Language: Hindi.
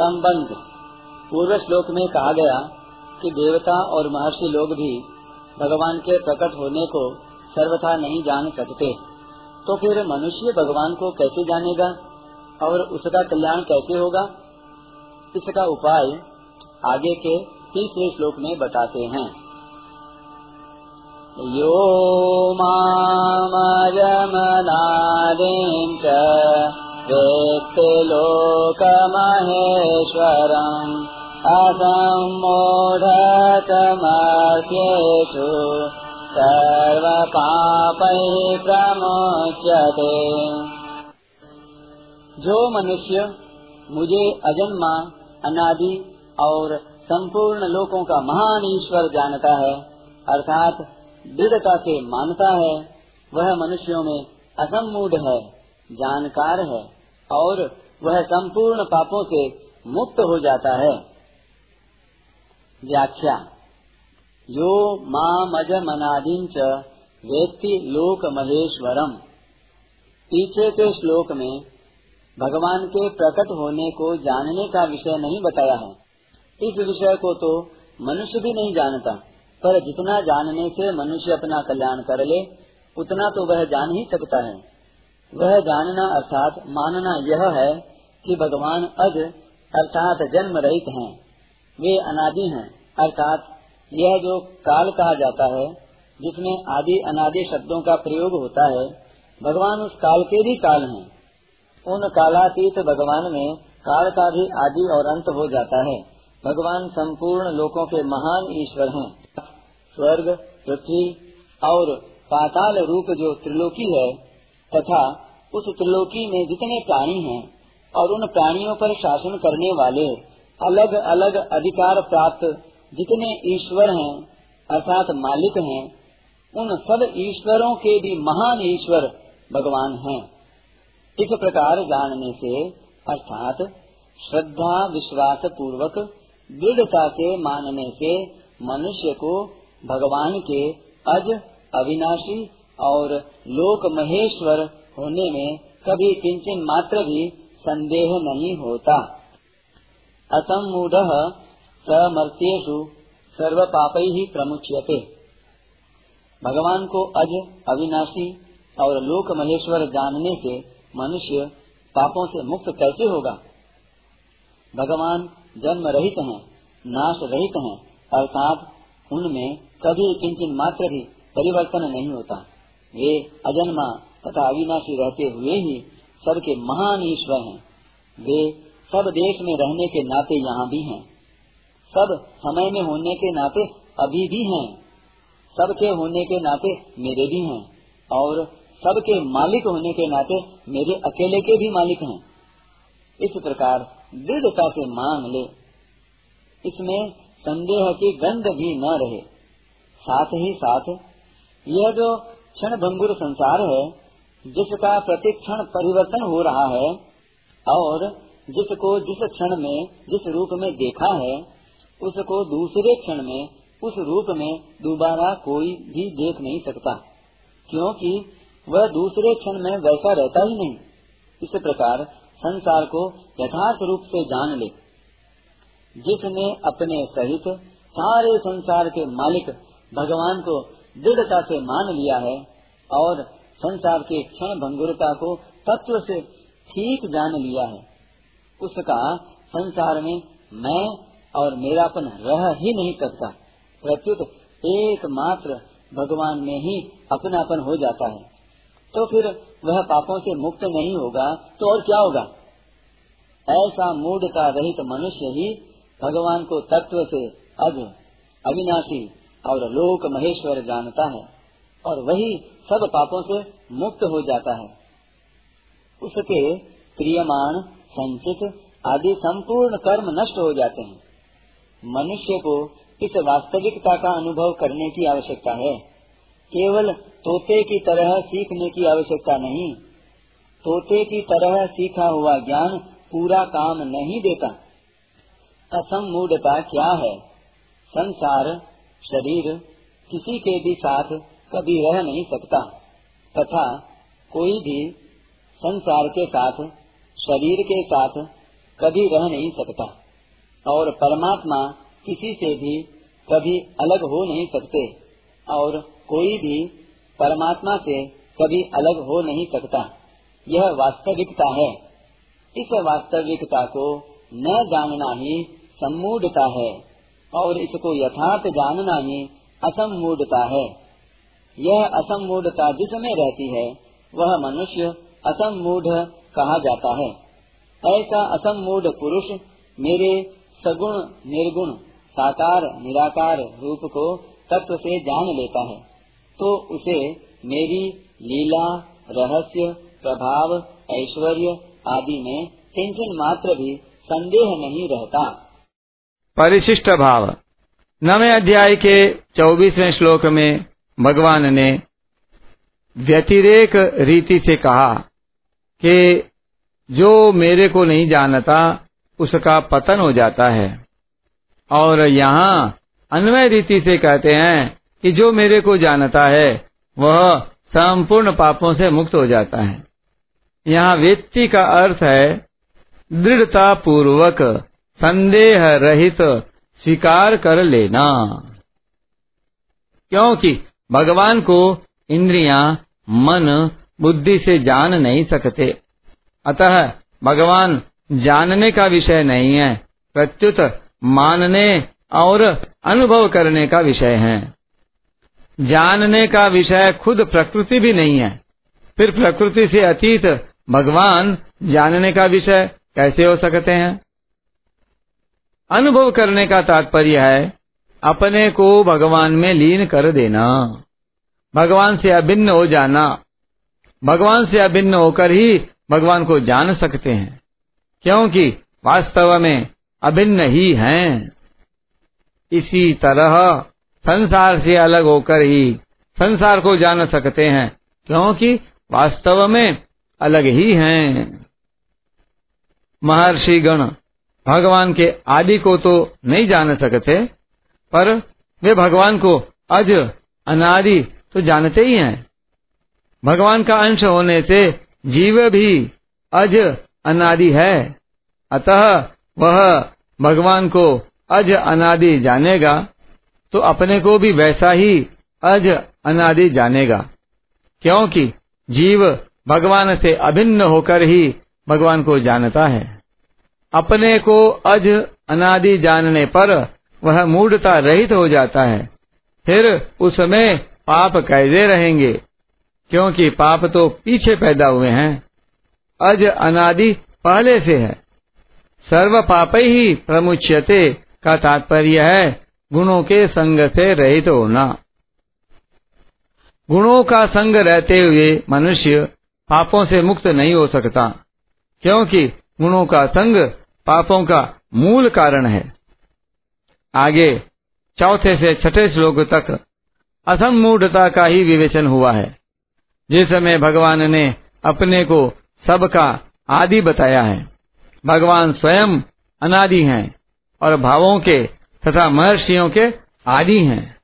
संबंध। पूर्व श्लोक में कहा गया कि देवता और महर्षि लोग भी भगवान के प्रकट होने को सर्वथा नहीं जान सकते। तो फिर मनुष्य भगवान को कैसे जानेगा और उसका कल्याण कैसे होगा? इसका उपाय आगे के तीसरे श्लोक में बताते हैं। यो मामजमनादिं च वेत्ति लोकमहेश्वरम् असम्मूढतमर्त्येषु सर्वपापैः प्रमोच्यते जो मनुष्य मुझे अजन्मा अनादि और संपूर्ण लोकों का महान ईश्वर जानता है अर्थात दृढ़ता से मानता है वह मनुष्यों में असमूढ़ है जानकार है और वह संपूर्ण पापों से मुक्त हो जाता है। व्याख्या। यो मामज मनादिम च व्यक्ति लोक महेश्वरम पीछे के श्लोक में भगवान के प्रकट होने को जानने का विषय नहीं बताया है। इस विषय को तो मनुष्य भी नहीं जानता, पर जितना जानने से मनुष्य अपना कल्याण कर ले, उतना तो वह जान ही सकता है। वह जानना अर्थात मानना यह है कि भगवान अज अर्थात जन्म रहित हैं। वे अनादि हैं। अर्थात यह जो काल कहा जाता है, जिसमें आदि अनादि शब्दों का प्रयोग होता है, भगवान उस काल के भी काल हैं। उन कालातीत भगवान में काल का भी आदि और अंत हो जाता है। भगवान संपूर्ण लोकों के महान ईश्वर हैं। स्वर्ग, पृथ्वी और पाताल रूप जो त्रिलोकी है तथा उस त्रिलोकी में जितने प्राणी हैं और उन प्राणियों पर शासन करने वाले अलग अलग अधिकार प्राप्त जितने ईश्वर हैं, अर्थात मालिक हैं, उन सब ईश्वरों के भी महान ईश्वर भगवान हैं। इस प्रकार जानने से, अर्थात श्रद्धा विश्वास पूर्वक दृढ़ता से मानने से मनुष्य को भगवान के अज अविनाशी और लोक महेश्वर होने में कभी किंचन मात्र भी संदेह नहीं होता। असमूढ़ समर्थ्यु सर्व पाप ही प्रमुख्यते भगवान को अज अविनाशी और लोक महेश्वर जानने से मनुष्य पापों से मुक्त कैसे होगा? भगवान जन्म रहित हैं, नाश रहित हैं, अर्थात उनमें कभी किंचन मात्र भी परिवर्तन नहीं होता। वे अजन्मा तथा अविनाशी रहते हुए ही सबके महान ईश्वर हैं। वे सब देश में रहने के नाते यहाँ भी हैं। सब समय में होने के नाते अभी भी हैं। सबके होने के नाते मेरे भी हैं। और सबके मालिक होने के नाते मेरे अकेले के भी मालिक हैं। इस प्रकार दृढ़ता से मान ले। इसमें संदेह की गंध भी न रहे। साथ ही साथ यह जो क्षण भंगुर संसार है, जिसका प्रति क्षण परिवर्तन हो रहा है, और जिसको जिस क्षण में, जिस रूप में देखा है, उसको दूसरे क्षण में, उस रूप में दोबारा कोई भी देख नहीं सकता, क्योंकि वह दूसरे क्षण में वैसा रहता ही नहीं। इस प्रकार संसार को यथार्थ रूप से जान ले। जिसने अपने सहित सारे संसार के मालिक भगवान को दृढ़ता से मान लिया है और संसार के क्षण भंगुरता को तत्व से ठीक जान लिया है। उसका संसार में मैं और मेरापन रह ही नहीं सकता। प्रत्युत एकमात्र भगवान में ही अपनापन हो जाता है। तो फिर वह पापों से मुक्त नहीं होगा तो और क्या होगा? ऐसा मूढ़ता रहित मनुष्य ही भगवान को तत्व से अज अविनाशी और लोक महेश्वर जानता है और वही सब पापों से मुक्त हो जाता है। उसके प्रियमान संचित आदि संपूर्ण कर्म नष्ट हो जाते हैं। मनुष्य को इस वास्तविकता का अनुभव करने की आवश्यकता है। केवल तोते की तरह सीखने की आवश्यकता नहीं। तोते की तरह सीखा हुआ ज्ञान पूरा काम नहीं देता। असमूढ़ता क्या है? संसार शरीर किसी के भी साथ कभी रह नहीं सकता, तथा कोई भी संसार के साथ, शरीर के साथ कभी रह नहीं सकता, और परमात्मा किसी से भी कभी अलग हो नहीं सकते, और कोई भी परमात्मा से कभी अलग हो नहीं सकता। यह वास्तविकता है। इस वास्तविकता को न जानना ही सम्मूढ़ता है। और इसको यथार्थ जानना ही असमूढ़ता है। यह असमूढ़ता जिसमें रहती है, वह मनुष्य असमूढ़ कहा जाता है। ऐसा असमूढ़ पुरुष मेरे सगुण, निर्गुण, साकार, निराकार रूप को तत्व से जान लेता है तो उसे मेरी लीला, रहस्य, प्रभाव, ऐश्वर्य आदि में किंचन मात्र भी संदेह नहीं रहता। परिशिष्ट भाव नवे अध्याय के चौबीसवें श्लोक में भगवान ने व्यतिरेक रीति से कहा कि जो मेरे को नहीं जानता, उसका पतन हो जाता है। और यहाँ अन्वय रीति से कहते हैं कि जो मेरे को जानता है, वह संपूर्ण पापों से मुक्त हो जाता है। यहाँ व्यक्ति का अर्थ है दृढ़ता पूर्वक संदेह रहित स्वीकार कर लेना। क्योंकि भगवान को इंद्रियाँ, मन, बुद्धि से जान नहीं सकते। अतः भगवान जानने का विषय नहीं है, प्रत्युत मानने और अनुभव करने का विषय है। जानने का विषय खुद प्रकृति भी नहीं है। फिर प्रकृति से अतीत भगवान जानने का विषय कैसे हो सकते हैं? अनुभव करने का तात्पर्य है, अपने को भगवान में लीन कर देना। भगवान से अभिन्न हो जाना। भगवान से अभिन्न होकर ही भगवान को जान सकते हैं, क्योंकि वास्तव में अभिन्न ही हैं। इसी तरह संसार से अलग होकर ही संसार को जान सकते हैं, क्योंकि वास्तव में अलग ही हैं। महर्षि गण भगवान के आदि को तो नहीं जान सकते, पर वे भगवान को अज अनादि तो जानते ही हैं। भगवान का अंश होने से जीव भी अज अनादि है। अतः वह भगवान को अज अनादि जानेगा तो अपने को भी वैसा ही अज अनादि जानेगा, क्योंकि जीव भगवान से अभिन्न होकर ही भगवान को जानता है। अपने को अज अनादि जानने पर वह मूढ़ता रहित हो जाता है। फिर उसमें पाप कैसे रहेंगे, क्योंकि पाप तो पीछे पैदा हुए हैं। अज अनादि पहले से है। सर्व पाप ही प्रमुच्यते का तात्पर्य है, गुणों के संग से रहित होना। गुणों का संग रहते हुए मनुष्य पापों से मुक्त नहीं हो सकता, क्योंकि गुणों का संग पापों का मूल कारण है। आगे, चौथे से छठे श्लोक तक असमूढ़ता का ही विवेचन हुआ है। जिसमें भगवान ने अपने को सबका आदि बताया है, भगवान स्वयं अनादि हैं और भावों के तथा महर्षियों के आदि हैं।